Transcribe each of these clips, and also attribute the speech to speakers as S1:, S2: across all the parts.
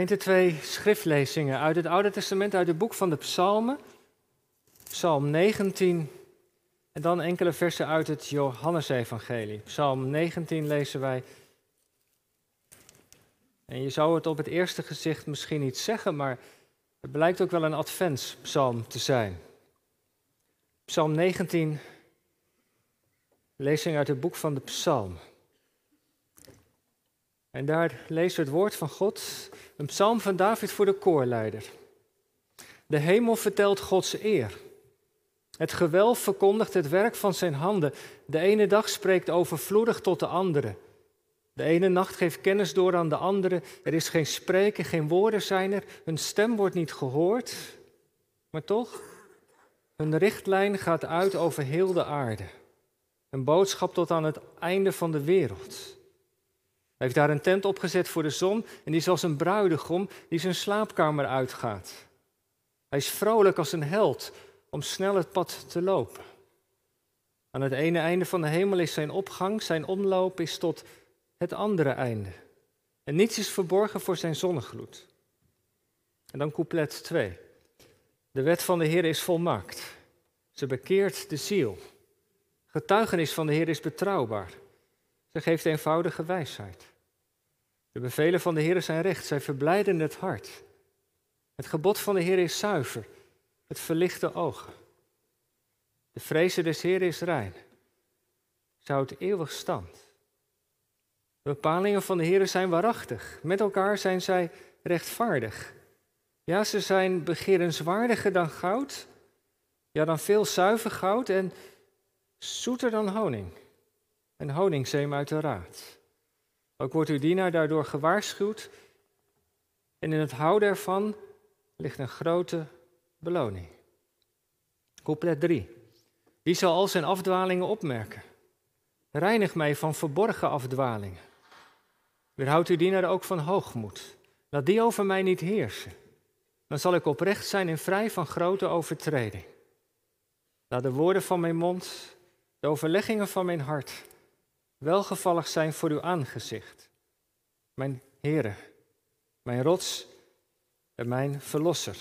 S1: Gemeente twee schriftlezingen uit het Oude Testament, uit het boek van de Psalmen. Psalm 19 en dan enkele versen uit het Johannesevangelie. Psalm 19 lezen wij. En je zou het op het eerste gezicht misschien niet zeggen, maar het blijkt ook wel een adventspsalm te zijn. Psalm 19, lezing uit het boek van de Psalm. En daar lezen we het woord van God, een psalm van David voor de koorleider. De hemel vertelt Gods eer. Het gewelf verkondigt het werk van zijn handen. De ene dag spreekt overvloedig tot de andere. De ene nacht geeft kennis door aan de andere. Er is geen spreken, geen woorden zijn er. Hun stem wordt niet gehoord. Maar toch, hun richtlijn gaat uit over heel de aarde. Een boodschap tot aan het einde van de wereld. Hij heeft daar een tent opgezet voor de zon en die is als een bruidegom die zijn slaapkamer uitgaat. Hij is vrolijk als een held om snel het pad te lopen. Aan het ene einde van de hemel is zijn opgang, zijn omloop is tot het andere einde. En niets is verborgen voor zijn zonnegloed. En dan couplet 2. De wet van de Heer is volmaakt. Ze bekeert de ziel. Getuigenis van de Heer is betrouwbaar. Ze geeft eenvoudige wijsheid. De bevelen van de Heer zijn recht, zij verblijden het hart. Het gebod van de Heer is zuiver, het verlicht de ogen. De vrezen des Heer is rein, het eeuwig stand. De bepalingen van de Heer zijn waarachtig, met elkaar zijn zij rechtvaardig. Ja, ze zijn begerenswaardiger dan goud, ja dan veel zuiver goud en zoeter dan honing. En honingzeem uit de raad. Ook wordt uw dienaar daardoor gewaarschuwd en in het houden ervan ligt een grote beloning. Couplet 3. Wie zal al zijn afdwalingen opmerken? Reinig mij van verborgen afdwalingen. Weerhoud uw dienaar ook van hoogmoed. Laat die over mij niet heersen. Dan zal ik oprecht zijn en vrij van grote overtreding. Laat de woorden van mijn mond, de overleggingen van mijn hart, welgevallig zijn voor uw aangezicht. Mijn Heere, mijn rots en mijn verlosser.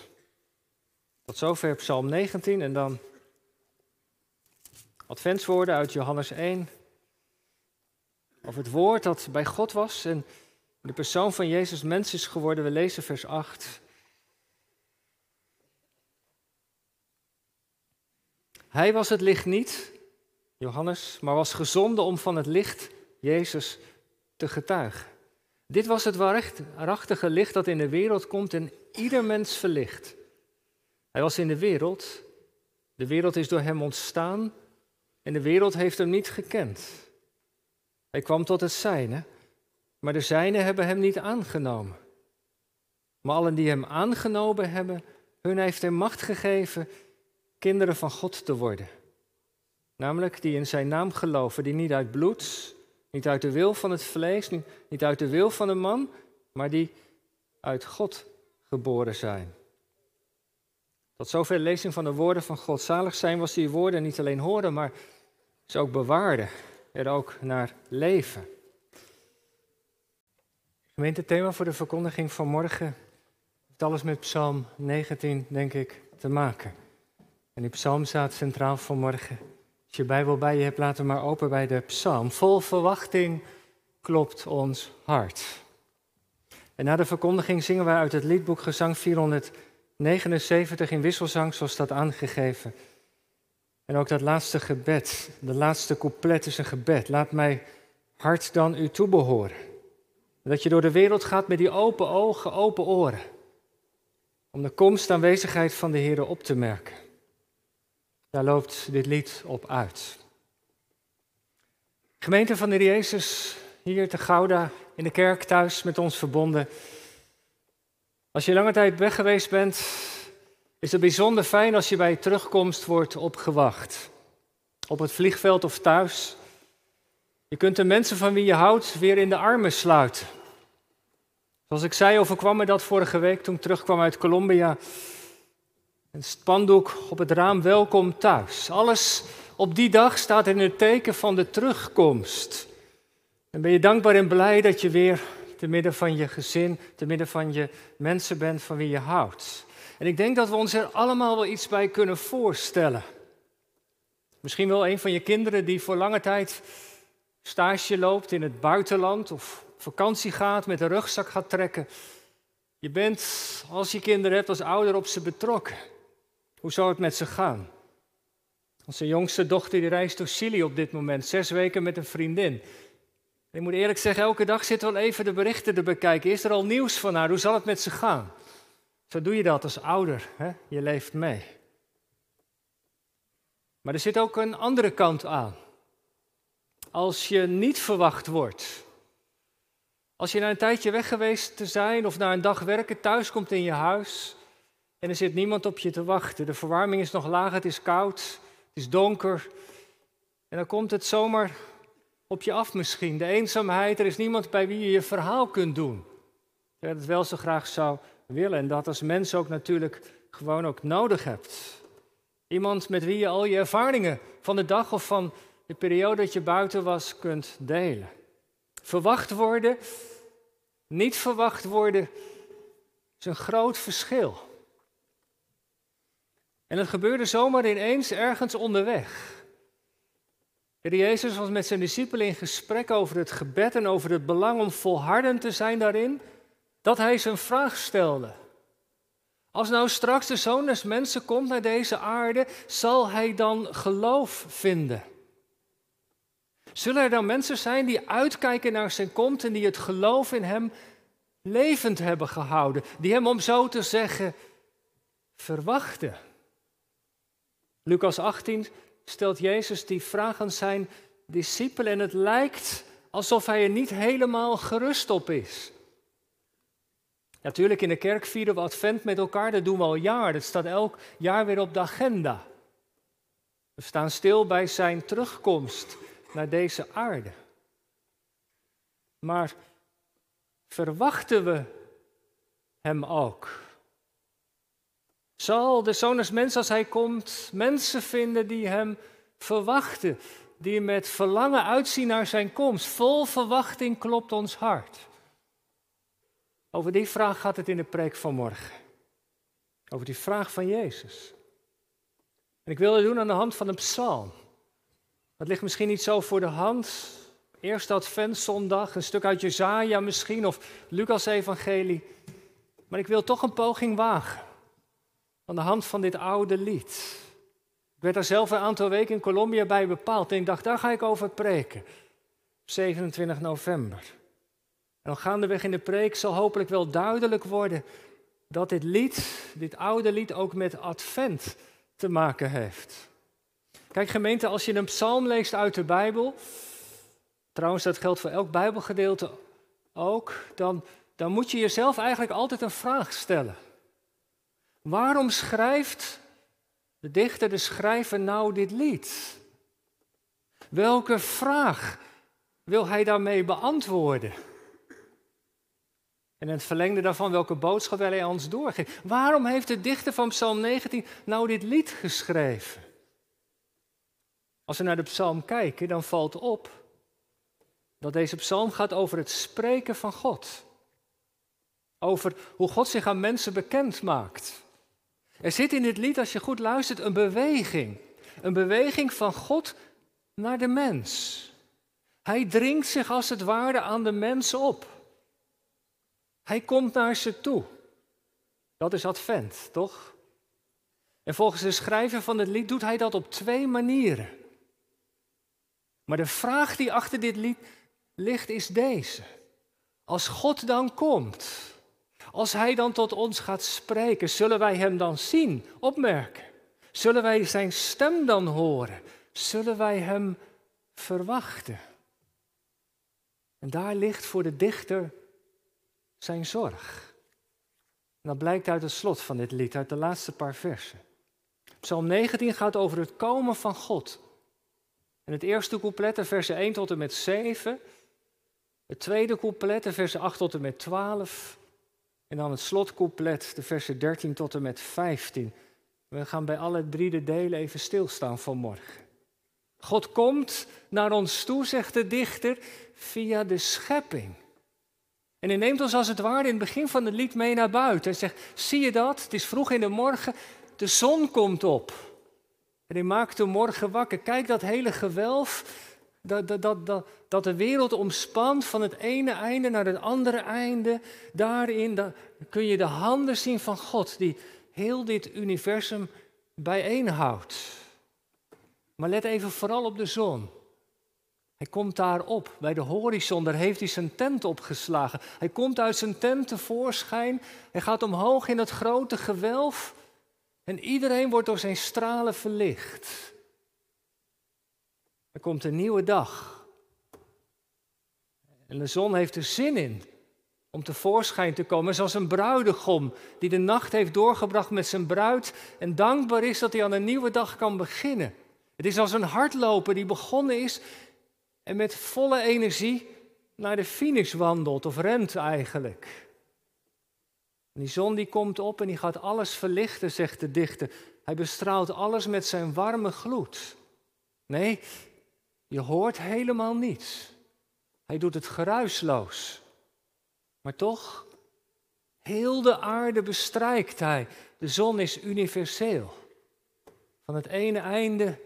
S1: Tot zover Psalm 19 en dan adventswoorden uit Johannes 1. Over het woord dat bij God was en de persoon van Jezus mens is geworden. We lezen vers 8. Hij was het licht niet, Johannes, maar was gezonden om van het licht, Jezus, te getuigen. Dit was het waarachtige licht dat in de wereld komt en ieder mens verlicht. Hij was in de wereld, de wereld is door hem ontstaan en de wereld heeft hem niet gekend. Hij kwam tot het zijne, maar de zijnen hebben hem niet aangenomen. Maar allen die hem aangenomen hebben, hun heeft hij macht gegeven kinderen van God te worden. Namelijk die in zijn naam geloven, die niet uit bloed, niet uit de wil van het vlees, niet uit de wil van een man, maar die uit God geboren zijn. Tot zover de lezing van de woorden van God. Zalig zijn was die woorden niet alleen horen, maar ze ook bewaarden, er ook naar leven. Gemeente, thema voor de verkondiging van morgen heeft alles met Psalm 19, denk ik, te maken. En die psalm staat centraal voor morgen. Als je Bijbel bij je hebt, laten we maar open bij de psalm. Vol verwachting klopt ons hart. En na de verkondiging zingen wij uit het liedboek Gezang 479 in wisselzang, zoals dat aangegeven. En ook dat laatste gebed, de laatste couplet is een gebed. Laat mij hart dan u toebehoren. Dat je door de wereld gaat met die open ogen, open oren. Om de komst aanwezigheid van de Heer op te merken. Daar loopt dit lied op uit. Gemeente van de Heer Jezus, hier te Gouda, in de kerk thuis met ons verbonden. Als je lange tijd weg geweest bent, is het bijzonder fijn als je bij terugkomst wordt opgewacht. Op het vliegveld of thuis. Je kunt de mensen van wie je houdt weer in de armen sluiten. Zoals ik zei, overkwam me dat vorige week toen ik terugkwam uit Colombia. Een spandoek op het raam, welkom thuis. Alles op die dag staat in het teken van de terugkomst. En ben je dankbaar en blij dat je weer te midden van je gezin, te midden van je mensen bent van wie je houdt. En ik denk dat we ons er allemaal wel iets bij kunnen voorstellen. Misschien wel een van je kinderen die voor lange tijd stage loopt in het buitenland of vakantie gaat, met een rugzak gaat trekken. Je bent, als je kinderen hebt, als ouder op ze betrokken. Hoe zou het met ze gaan? Onze jongste dochter die reist door Chili op dit moment, zes weken met een vriendin. Ik moet eerlijk zeggen, elke dag zit wel even de berichten te bekijken. Is er al nieuws van haar? Hoe zal het met ze gaan? Zo doe je dat als ouder. Hè? Je leeft mee. Maar er zit ook een andere kant aan. Als je niet verwacht wordt. Als je na een tijdje weg geweest te zijn of na een dag werken thuis komt in je huis en er zit niemand op je te wachten. De verwarming is nog laag, het is koud, het is donker. En dan komt het zomaar op je af misschien. De eenzaamheid, er is niemand bij wie je je verhaal kunt doen. Je het wel zo graag zou willen en dat als mens ook natuurlijk gewoon ook nodig hebt. Iemand met wie je al je ervaringen van de dag of van de periode dat je buiten was kunt delen. Verwacht worden, niet verwacht worden, is een groot verschil. En het gebeurde zomaar ineens ergens onderweg. De Jezus was met zijn discipelen in gesprek over het gebed en over het belang om volhardend te zijn daarin, dat hij zijn vraag stelde. Als nou straks de zoon des mensen komt naar deze aarde, zal hij dan geloof vinden? Zullen er dan mensen zijn die uitkijken naar zijn komst en die het geloof in hem levend hebben gehouden, die hem om zo te zeggen verwachten? Lucas 18 stelt Jezus die vraag aan zijn discipelen en het lijkt alsof hij er niet helemaal gerust op is. Natuurlijk, in de kerk vieren we Advent met elkaar, dat doen we al jaar. Dat staat elk jaar weer op de agenda. We staan stil bij zijn terugkomst naar deze aarde. Maar verwachten we hem ook? Zal de zoon als mens als hij komt mensen vinden die hem verwachten, die met verlangen uitzien naar zijn komst? Vol verwachting klopt ons hart. Over die vraag gaat het in de preek van morgen. Over die vraag van Jezus. En ik wil het doen aan de hand van een psalm. Dat ligt misschien niet zo voor de hand. Eerste Adventszondag, een stuk uit Jezaja misschien, of Lucas Evangelie. Maar ik wil toch een poging wagen. Aan de hand van dit oude lied. Ik werd daar zelf een aantal weken in Colombia bij bepaald. En ik dacht, daar ga ik over preken. 27 november. En dan gaandeweg in de preek zal hopelijk wel duidelijk worden dat dit lied, dit oude lied, ook met advent te maken heeft. Kijk gemeente, als je een psalm leest uit de Bijbel, trouwens dat geldt voor elk Bijbelgedeelte ook, dan, dan moet je jezelf eigenlijk altijd een vraag stellen. Waarom schrijft de dichter, de schrijver nou dit lied? Welke vraag wil hij daarmee beantwoorden? En het verlengde daarvan, welke boodschap wil hij ons doorgeven? Waarom heeft de dichter van Psalm 19 nou dit lied geschreven? Als we naar de psalm kijken, dan valt op dat deze psalm gaat over het spreken van God. Over hoe God zich aan mensen bekend maakt. Er zit in dit lied, als je goed luistert, een beweging. Een beweging van God naar de mens. Hij dringt zich als het ware aan de mens op. Hij komt naar ze toe. Dat is advent, toch? En volgens de schrijver van het lied doet hij dat op twee manieren. Maar de vraag die achter dit lied ligt is deze. Als God dan komt, als Hij dan tot ons gaat spreken, zullen wij Hem dan zien, opmerken? Zullen wij Zijn stem dan horen? Zullen wij Hem verwachten? En daar ligt voor de dichter zijn zorg. En dat blijkt uit het slot van dit lied, uit de laatste paar versen. Psalm 19 gaat over het komen van God. En het eerste couplet, versen 1 tot en met 7. Het tweede couplet, versen 8 tot en met 12. En dan het slotcouplet, de versen 13 tot en met 15. We gaan bij alle drie de delen even stilstaan vanmorgen. God komt naar ons toe, zegt de dichter, via de schepping. En hij neemt ons als het ware in het begin van het lied mee naar buiten. En zegt, zie je dat? Het is vroeg in de morgen, de zon komt op. En hij maakt de morgen wakker. Kijk dat hele gewelf, dat, dat, dat, dat, de wereld omspant van het ene einde naar het andere einde. Daarin kun je de handen zien van God, die heel dit universum bijeenhoudt. Maar let even vooral op de zon. Hij komt daar op, bij de horizon, daar heeft hij zijn tent opgeslagen. Hij komt uit zijn tent tevoorschijn, hij gaat omhoog in het grote gewelf en iedereen wordt door zijn stralen verlicht. Er komt een nieuwe dag. En de zon heeft er zin in om tevoorschijn te komen, zoals een bruidegom die de nacht heeft doorgebracht met zijn bruid en dankbaar is dat hij aan een nieuwe dag kan beginnen. Het is als een hardloper die begonnen is en met volle energie naar de finish wandelt of rent eigenlijk. En die zon die komt op en die gaat alles verlichten, zegt de dichter. Hij bestraalt alles met zijn warme gloed. Nee, je hoort helemaal niets. Hij doet het geruisloos. Maar toch, heel de aarde bestrijkt hij. De zon is universeel. Van het ene einde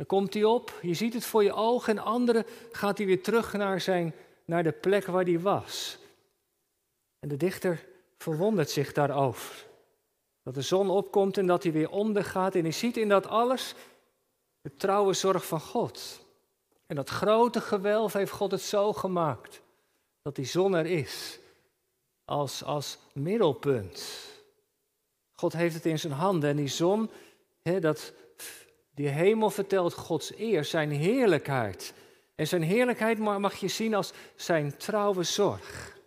S1: dan komt hij op, je ziet het voor je ogen en andere gaat hij weer terug naar, zijn, naar de plek waar hij was. En de dichter verwondert zich daarover. Dat de zon opkomt en dat hij weer ondergaat en hij ziet in dat alles de trouwe zorg van God. En dat grote gewelf heeft God het zo gemaakt dat die zon er is als, als middelpunt. God heeft het in zijn handen en die zon, dat die hemel vertelt Gods eer, zijn heerlijkheid. En zijn heerlijkheid mag je zien als zijn trouwe zorg.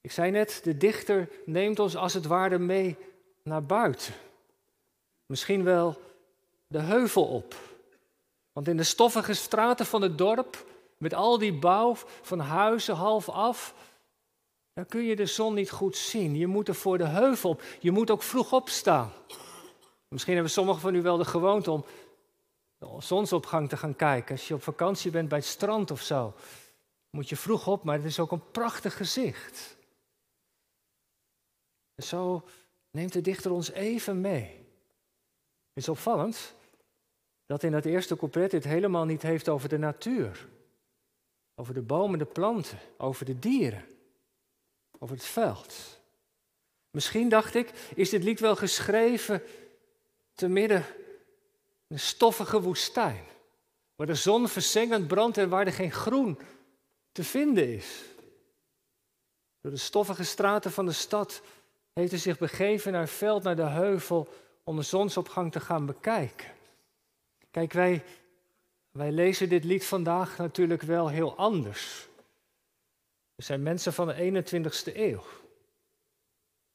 S1: Ik zei net, de dichter neemt ons als het ware mee naar buiten. Misschien wel de heuvel op. Want in de stoffige straten van het dorp, met al die bouw van huizen half af, dan kun je de zon niet goed zien. Je moet er voor de heuvel op. Je moet ook vroeg opstaan. Misschien hebben sommigen van u wel de gewoonte om de zonsopgang te gaan kijken. Als je op vakantie bent bij het strand of zo, moet je vroeg op, maar het is ook een prachtig gezicht. En zo neemt de dichter ons even mee. Is opvallend dat in dat eerste couplet het helemaal niet heeft over de natuur. Over de bomen, de planten, over de dieren, over het veld. Misschien dacht ik, is dit lied wel geschreven te midden een stoffige woestijn. Waar de zon verzengend brandt en waar er geen groen te vinden is. Door de stoffige straten van de stad heeft hij zich begeven naar het veld, naar de heuvel, om de zonsopgang te gaan bekijken. Kijk, wij, wij lezen dit lied vandaag natuurlijk wel heel anders. We zijn mensen van de 21ste eeuw.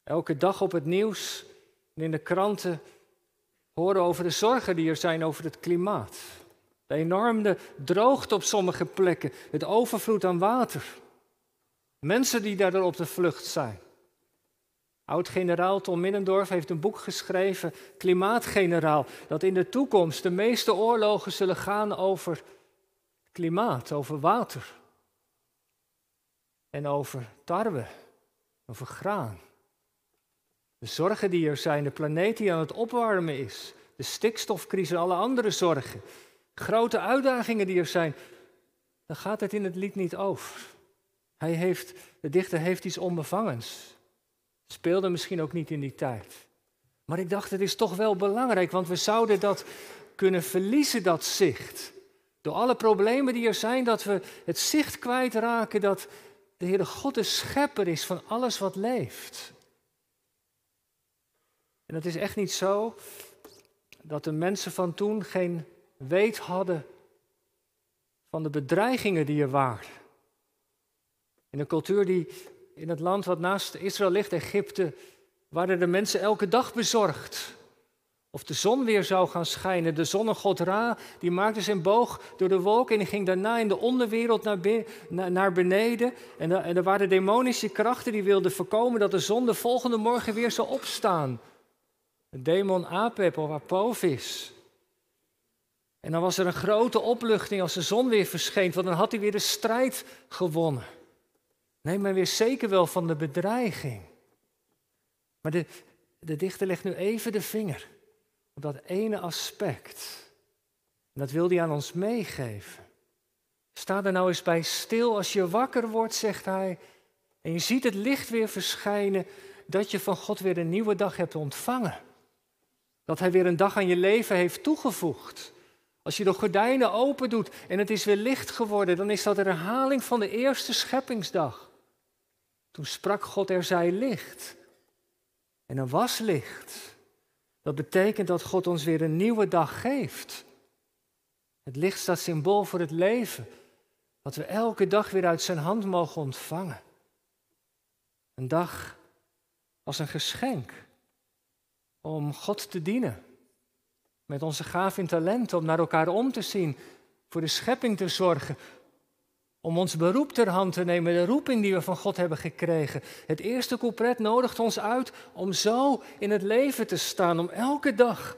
S1: Elke dag op het nieuws en in de kranten horen over de zorgen die er zijn over het klimaat. De enorme droogte op sommige plekken, het overvloed aan water. Mensen die daardoor op de vlucht zijn. Oud-generaal Tom Minnendorf heeft een boek geschreven, Klimaatgeneraal, dat in de toekomst de meeste oorlogen zullen gaan over klimaat, over water. En over tarwe, over graan. De zorgen die er zijn, de planeet die aan het opwarmen is, de stikstofcrisis, alle andere zorgen, grote uitdagingen die er zijn, dan gaat het in het lied niet over. Hij heeft, de dichter heeft iets onbevangens. Speelde misschien ook niet in die tijd. Maar ik dacht, het is toch wel belangrijk, want we zouden dat kunnen verliezen, dat zicht. Door alle problemen die er zijn, dat we het zicht kwijtraken dat de Heere God de schepper is van alles wat leeft. En het is echt niet zo dat de mensen van toen geen weet hadden van de bedreigingen die er waren. In een cultuur die in het land wat naast Israël ligt, Egypte, waren de mensen elke dag bezorgd. Of de zon weer zou gaan schijnen. De zonnegod Ra, die maakte zijn boog door de wolken en die ging daarna in de onderwereld naar, naar beneden. En, en er waren demonische krachten die wilden voorkomen dat de zon de volgende morgen weer zou opstaan. De demon Apep of Apophis. En dan was er een grote opluchting als de zon weer verscheen, want dan had hij weer de strijd gewonnen. Neem maar weer zeker wel van de bedreiging. Maar de, de dichter legt nu even de vinger op dat ene aspect. En dat wil hij aan ons meegeven. Sta er nou eens bij stil als je wakker wordt, zegt hij, en je ziet het licht weer verschijnen, dat je van God weer een nieuwe dag hebt ontvangen. Dat Hij weer een dag aan je leven heeft toegevoegd. Als je de gordijnen open doet en het is weer licht geworden, dan is dat een herhaling van de eerste scheppingsdag. Toen sprak God, er zij licht. En er was licht. Dat betekent dat God ons weer een nieuwe dag geeft. Het licht staat symbool voor het leven, wat we elke dag weer uit zijn hand mogen ontvangen. Een dag als een geschenk om God te dienen. Met onze gaaf in talent om naar elkaar om te zien, voor de schepping te zorgen, om ons beroep ter hand te nemen, de roeping die we van God hebben gekregen. Het eerste couplet nodigt ons uit om zo in het leven te staan, om elke dag,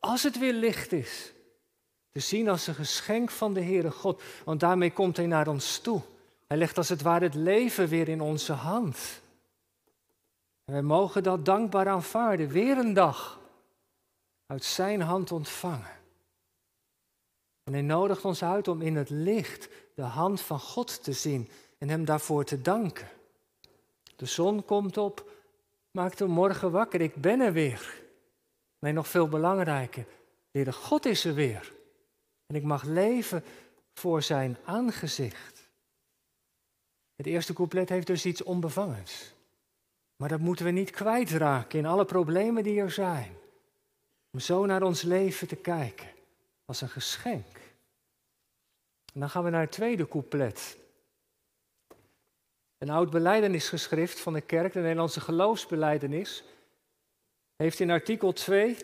S1: als het weer licht is, te zien als een geschenk van de Heere God. Want daarmee komt Hij naar ons toe. Hij legt als het ware het leven weer in onze hand. En wij mogen dat dankbaar aanvaarden, weer een dag uit Zijn hand ontvangen. En Hij nodigt ons uit om in het licht de hand van God te zien en Hem daarvoor te danken. De zon komt op, maakt de morgen wakker, ik ben er weer. Nee, nog veel belangrijker, de God is er weer. En ik mag leven voor Zijn aangezicht. Het eerste couplet heeft dus iets onbevangens. Maar dat moeten we niet kwijtraken in alle problemen die er zijn. Om zo naar ons leven te kijken als een geschenk. En dan gaan we naar het tweede couplet. Een oud beleidenisgeschrift van de kerk, de Nederlandse geloofsbeleidenis, heeft in artikel 2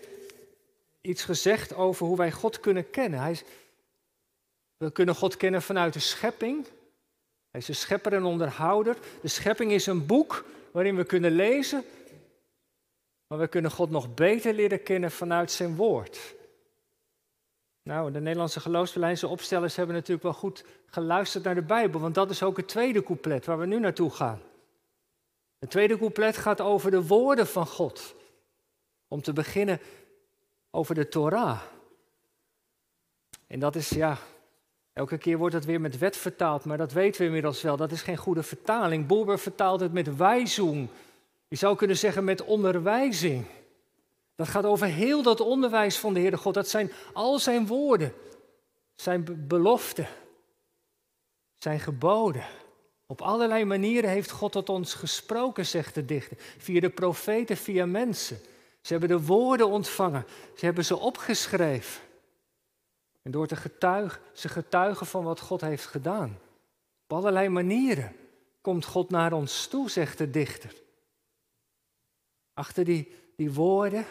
S1: iets gezegd over hoe wij God kunnen kennen. Hij, we kunnen God kennen vanuit de schepping. Hij is een schepper en onderhouder. De schepping is een boek waarin we kunnen lezen, maar we kunnen God nog beter leren kennen vanuit zijn woord. Nou, de Nederlandse geloofsbelijnse opstellers hebben natuurlijk wel goed geluisterd naar de Bijbel, want dat is ook het tweede couplet waar we nu naartoe gaan. Het tweede couplet gaat over de woorden van God. Om te beginnen over de Torah. En dat is, ja, elke keer wordt het weer met wet vertaald, maar dat weten we inmiddels wel. Dat is geen goede vertaling. Boerber vertaalt het met wijzoen. Je zou kunnen zeggen met onderwijzing. Dat gaat over heel dat onderwijs van de Heere God. Dat zijn al zijn woorden, zijn beloften, zijn geboden. Op allerlei manieren heeft God tot ons gesproken, zegt de dichter. Via de profeten, via mensen. Ze hebben de woorden ontvangen. Ze hebben ze opgeschreven. En door te getuigen, ze getuigen van wat God heeft gedaan. Op allerlei manieren komt God naar ons toe, zegt de dichter. Achter die, die woorden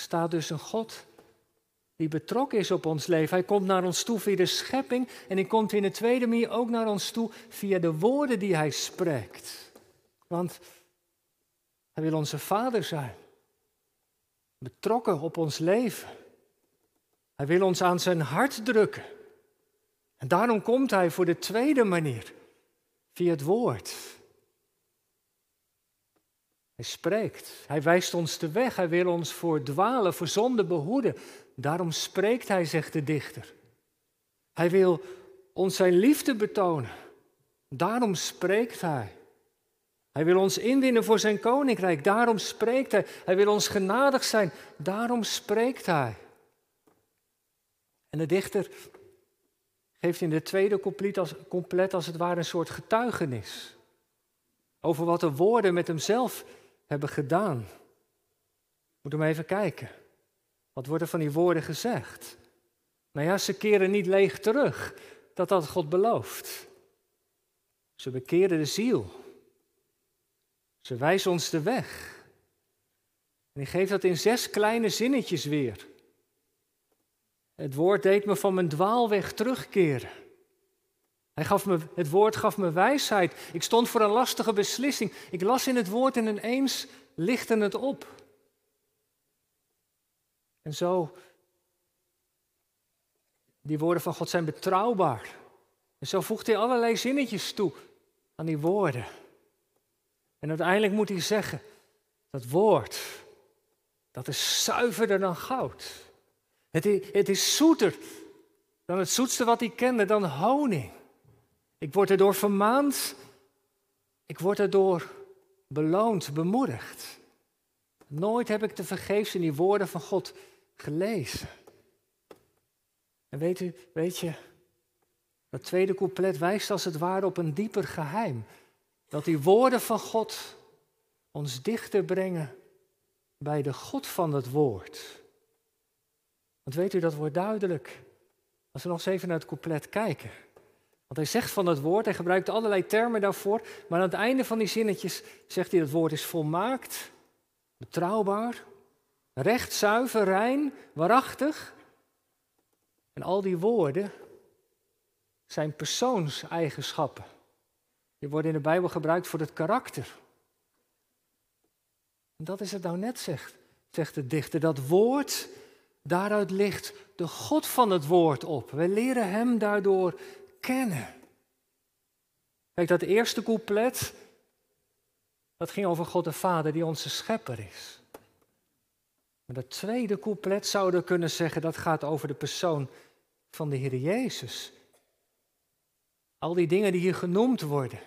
S1: staat dus een God die betrokken is op ons leven. Hij komt naar ons toe via de schepping en hij komt in de tweede manier ook naar ons toe via de woorden die hij spreekt. Want hij wil onze vader zijn, betrokken op ons leven. Hij wil ons aan zijn hart drukken. En daarom komt hij voor de tweede manier, via het woord. Hij spreekt. Hij wijst ons de weg. Hij wil ons voor dwalen, voor zonde behoeden. Daarom spreekt hij, zegt de dichter. Hij wil ons zijn liefde betonen. Daarom spreekt hij. Hij wil ons inwinnen voor zijn koninkrijk. Daarom spreekt hij. Hij wil ons genadig zijn. Daarom spreekt hij. En de dichter geeft in de tweede compleet als, compleet als het ware een soort getuigenis. Over wat de woorden met hemzelf hebben gedaan. Moet hem even kijken. Wat wordt er van die woorden gezegd? Nou ja, ze keren niet leeg terug. Dat had God beloofd. Ze bekeren de ziel. Ze wijzen ons de weg. En ik geef dat in zes kleine zinnetjes weer. Het woord deed me van mijn dwaalweg terugkeren. Hij gaf me, het woord gaf me wijsheid. Ik stond voor een lastige beslissing. Ik las in het woord en ineens lichtte het op. En zo Die woorden van God zijn betrouwbaar. En zo voegt hij allerlei zinnetjes toe aan die woorden. En uiteindelijk moet hij zeggen, dat woord, dat is zuiverder dan goud. Het is, het is zoeter dan het zoetste wat ik kende, dan honing. Ik word erdoor vermaand, ik word erdoor beloond, bemoedigd. Nooit heb ik te vergeefs in die woorden van God gelezen. En weet u, weet je, dat tweede couplet wijst als het ware op een dieper geheim. Dat die woorden van God ons dichter brengen bij de God van het woord. Want weet u, dat wordt duidelijk als we nog eens even naar het couplet kijken. Want hij zegt van het woord, hij gebruikt allerlei termen daarvoor, maar aan het einde van die zinnetjes zegt hij dat woord is volmaakt, betrouwbaar, recht, zuiver, rein, waarachtig. En al die woorden zijn persoonseigenschappen. Die worden in de Bijbel gebruikt voor het karakter. En dat is het nou net, zegt, zegt de dichter. Dat woord, daaruit ligt de God van het woord op. We leren hem daardoor Kijk, dat eerste couplet, dat ging over God de Vader die onze schepper is. Maar dat tweede couplet zouden kunnen zeggen, dat gaat over de persoon van de Heer Jezus. Al die dingen die hier genoemd worden.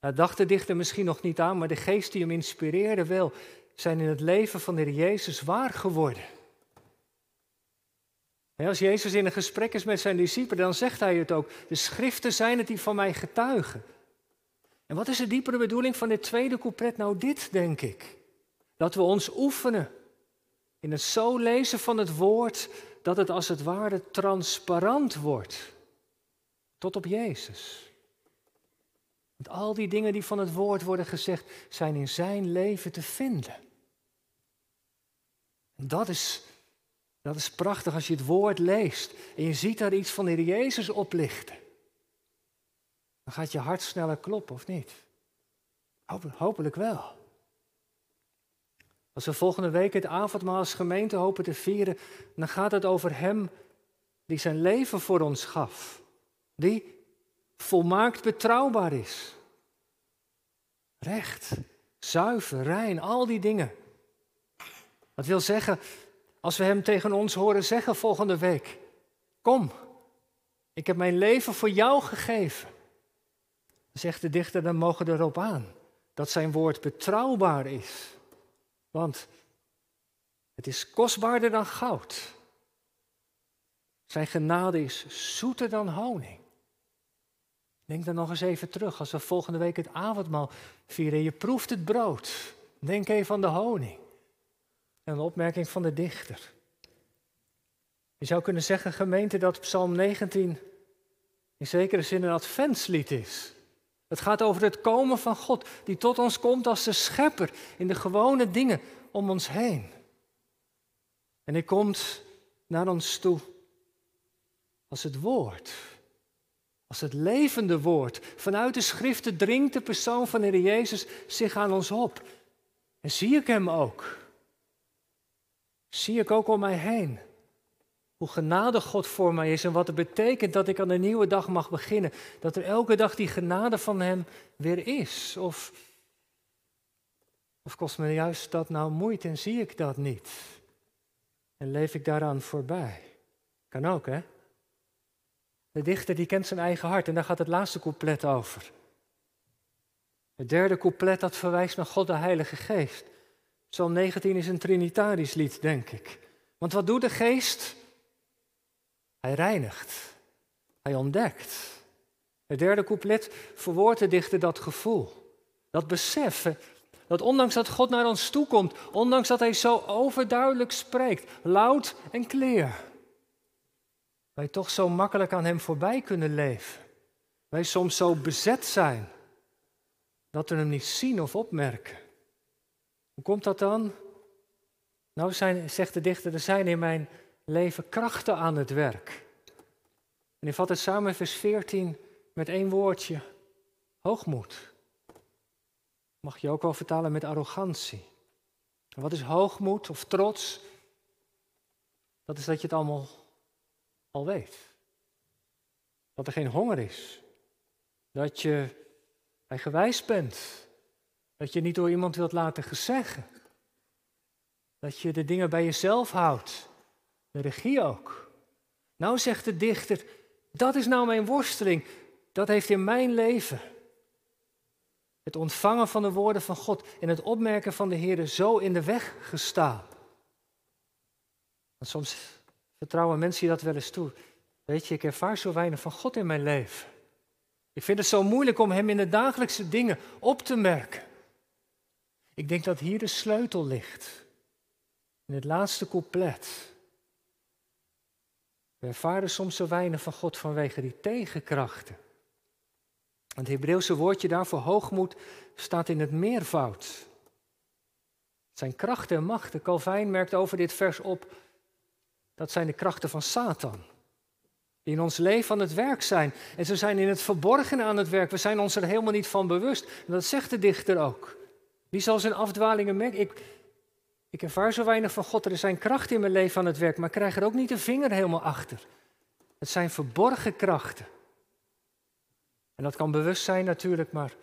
S1: Daar dacht de dichter misschien nog niet aan, maar de geest die hem inspireerde wel, zijn in het leven van de Heer Jezus waar geworden. Als Jezus in een gesprek is met zijn discipelen, dan zegt hij het ook. De schriften zijn het die van mij getuigen. En wat is de diepere bedoeling van dit tweede couplet? Nou dit, denk ik. Dat we ons oefenen in het zo lezen van het woord, dat het als het ware transparant wordt. Tot op Jezus. Want al die dingen die van het woord worden gezegd, zijn in zijn leven te vinden. En dat is, dat is prachtig als je het woord leest en je ziet daar iets van de Heer Jezus oplichten. Dan gaat je hart sneller kloppen, of niet? Hopelijk wel. Als we volgende week het avondmaal als gemeente hopen te vieren, dan gaat het over Hem die zijn leven voor ons gaf. Die volmaakt betrouwbaar is. Recht, zuiver, rein, al die dingen. Dat wil zeggen, als we Hem tegen ons horen zeggen volgende week, kom, ik heb mijn leven voor jou gegeven. Zegt de dichter, dan mogen we erop aan dat zijn woord betrouwbaar is. Want het is kostbaarder dan goud. Zijn genade is zoeter dan honing. Denk dan nog eens even terug als we volgende week het avondmaal vieren. Je proeft het brood. Denk even aan de honing. En een opmerking van de dichter. Je zou kunnen zeggen, gemeente, dat Psalm 19 in zekere zin een adventslied is. Het gaat over het komen van God, die tot ons komt als de schepper in de gewone dingen om ons heen. En hij komt naar ons toe als het woord, als het levende woord. Vanuit de schriften dringt de persoon van de Heer Jezus zich aan ons op. En zie ik hem ook. Zie ik ook om mij heen. Hoe genadig God voor mij is en wat het betekent dat ik aan een nieuwe dag mag beginnen. Dat er elke dag die genade van Hem weer is. Of, of kost me juist dat nou moeite en zie ik dat niet? En leef ik daaraan voorbij? Kan ook, hè? De dichter die kent zijn eigen hart en daar gaat het laatste couplet over. Het derde couplet dat verwijst naar God de Heilige Geest. Psalm 19 is een Trinitarisch lied, denk ik. Want wat doet de Geest? Hij reinigt. Hij ontdekt. Het derde couplet verwoordt de dichter dat gevoel. Dat beseffen dat ondanks dat God naar ons toe komt, ondanks dat Hij zo overduidelijk spreekt, luid en clear, wij toch zo makkelijk aan Hem voorbij kunnen leven. Wij soms zo bezet zijn dat we Hem niet zien of opmerken. Hoe komt dat dan? Nou, zijn, zegt de dichter, er zijn in mijn leven krachten aan het werk. En hij vat het samen vers 14 met één woordje: hoogmoed. Mag je ook wel vertalen met arrogantie. wat is hoogmoed of trots? Dat is dat je het allemaal al weet. Dat er geen honger is. Dat je eigenwijs bent. Dat je niet door iemand wilt laten gezeggen. Dat je de dingen bij jezelf houdt. De regie ook. Nou zegt de dichter, dat is nou mijn worsteling. Dat heeft in mijn leven het ontvangen van de woorden van God en het opmerken van de Heer zo in de weg gestaan. Want soms vertrouwen mensen je dat wel eens toe. Weet je, ik ervaar zo weinig van God in mijn leven. Ik vind het zo moeilijk om Hem in de dagelijkse dingen op te merken. Ik denk dat hier de sleutel ligt. In het laatste couplet. We ervaren soms zo weinig van God vanwege die tegenkrachten. Het Hebreeuwse woordje daarvoor hoogmoed staat in het meervoud. zijn krachten en machten. Calvijn merkt over dit vers op, dat zijn de krachten van Satan. Die in ons leven aan het werk zijn. En ze zijn in het verborgen aan het werk. We zijn ons er helemaal niet van bewust. En dat zegt de dichter ook. Wie zal zijn afdwalingen merken? Ik, ik ervaar zo weinig van God. Er zijn krachten in mijn leven aan het werk. Maar ik krijg er ook niet de vinger helemaal achter. Het zijn verborgen krachten. En dat kan bewust zijn natuurlijk, maar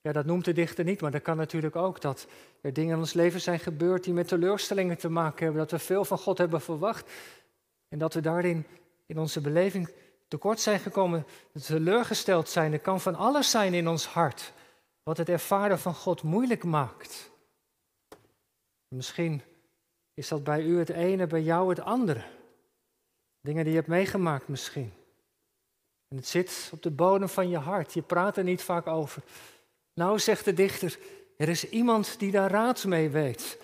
S1: ja, dat noemt de dichter niet. Maar dat kan natuurlijk ook dat er dingen in ons leven zijn gebeurd die met teleurstellingen te maken hebben. Dat we veel van God hebben verwacht. En dat we daarin in onze beleving tekort zijn gekomen, teleurgesteld zijn. Er kan van alles zijn in ons hart wat het ervaren van God moeilijk maakt. Misschien is dat bij u het ene, bij jou het andere. Dingen die je hebt meegemaakt misschien. En het zit op de bodem van je hart. Je praat er niet vaak over. Nou, zegt de dichter, er is iemand die daar raad mee weet.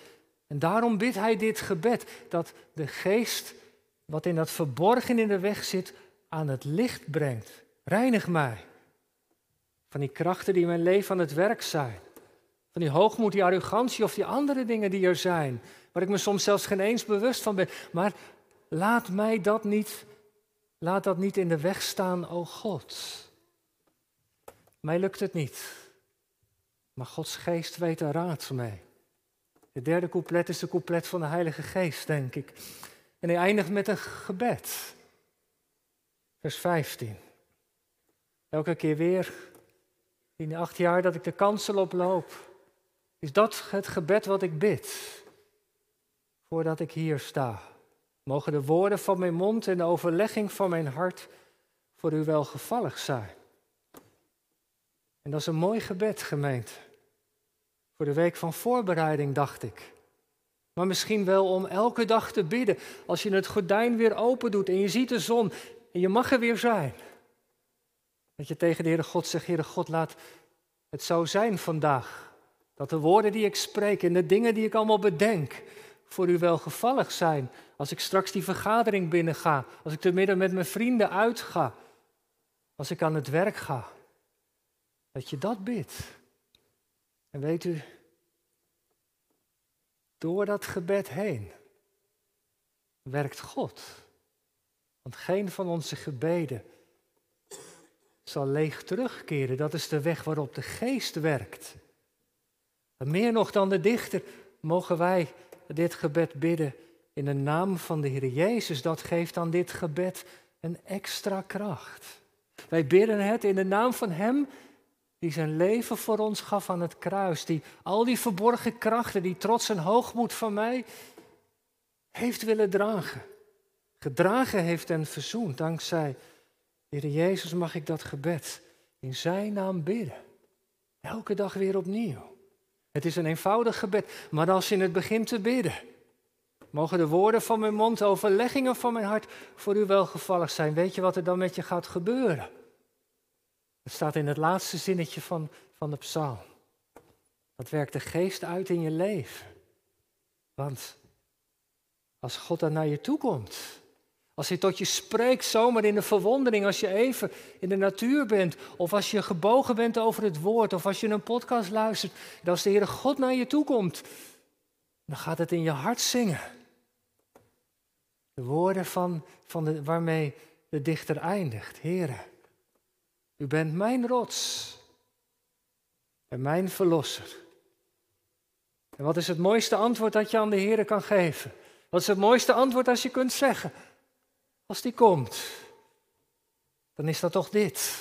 S1: En daarom bidt hij dit gebed, dat de geest wat in dat verborgen in de weg zit, aan het licht brengt. Reinig mij. Van die krachten die in mijn leven aan het werk zijn. Van die hoogmoed, die arrogantie of die andere dingen die er zijn. Waar ik me soms zelfs geen eens bewust van ben. Maar laat mij dat niet Laat dat niet in de weg staan, o God. Mij lukt het niet. Maar Gods geest weet er raad mee. Het derde couplet is de couplet van de Heilige Geest, denk ik. En hij eindigt met een gebed. Vers 15. Elke keer weer, in de acht jaar dat ik de kansel oploop, is dat het gebed wat ik bid. Voordat ik hier sta. Mogen de woorden van mijn mond en de overlegging van mijn hart voor u welgevallig zijn. En dat is een mooi gebed, gemeente. Voor de week van voorbereiding, dacht ik. Maar misschien wel om elke dag te bidden. Als je het gordijn weer open doet en je ziet de zon en je mag er weer zijn. Dat je tegen de Heere God zegt, Heere God, laat het zo zijn vandaag. Dat de woorden die ik spreek en de dingen die ik allemaal bedenk, voor u welgevallig zijn. Als ik straks die vergadering binnenga, als ik te midden met mijn vrienden uitga, als ik aan het werk ga. Dat je dat bidt. En weet u, door dat gebed heen werkt God. Want geen van onze gebeden zal leeg terugkeren. Dat is de weg waarop de geest werkt. Meer nog dan de dichter mogen wij dit gebed bidden in de naam van de Heer Jezus. Dat geeft aan dit gebed een extra kracht. Wij bidden het in de naam van Hem die zijn leven voor ons gaf aan het kruis. Die al die verborgen krachten, die trots en hoogmoed van mij heeft willen dragen. Gedragen heeft en verzoend. Dankzij Heer Jezus mag ik dat gebed in Zijn naam bidden. Elke dag weer opnieuw. Het is een eenvoudig gebed, maar als je het begint te bidden, mogen de woorden van mijn mond, de overleggingen van mijn hart voor u welgevallig zijn. Weet je wat er dan met je gaat gebeuren? Het staat in het laatste zinnetje van, van de psalm. Dat werkt de geest uit in je leven. Want als God dan naar je toe komt, als hij tot je spreekt zomaar in de verwondering, als je even in de natuur bent, of als je gebogen bent over het woord, of als je een podcast luistert, en als de Heere God naar je toe komt, dan gaat het in je hart zingen. De woorden van, van de, waarmee de dichter eindigt. Heere, u bent mijn rots en mijn verlosser. En wat is het mooiste antwoord dat je aan de Heere kan geven? Wat is het mooiste antwoord als je kunt zeggen? Als die komt, dan is dat toch dit.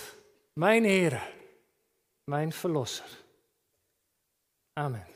S1: Mijn Heer, mijn Verlosser. Amen.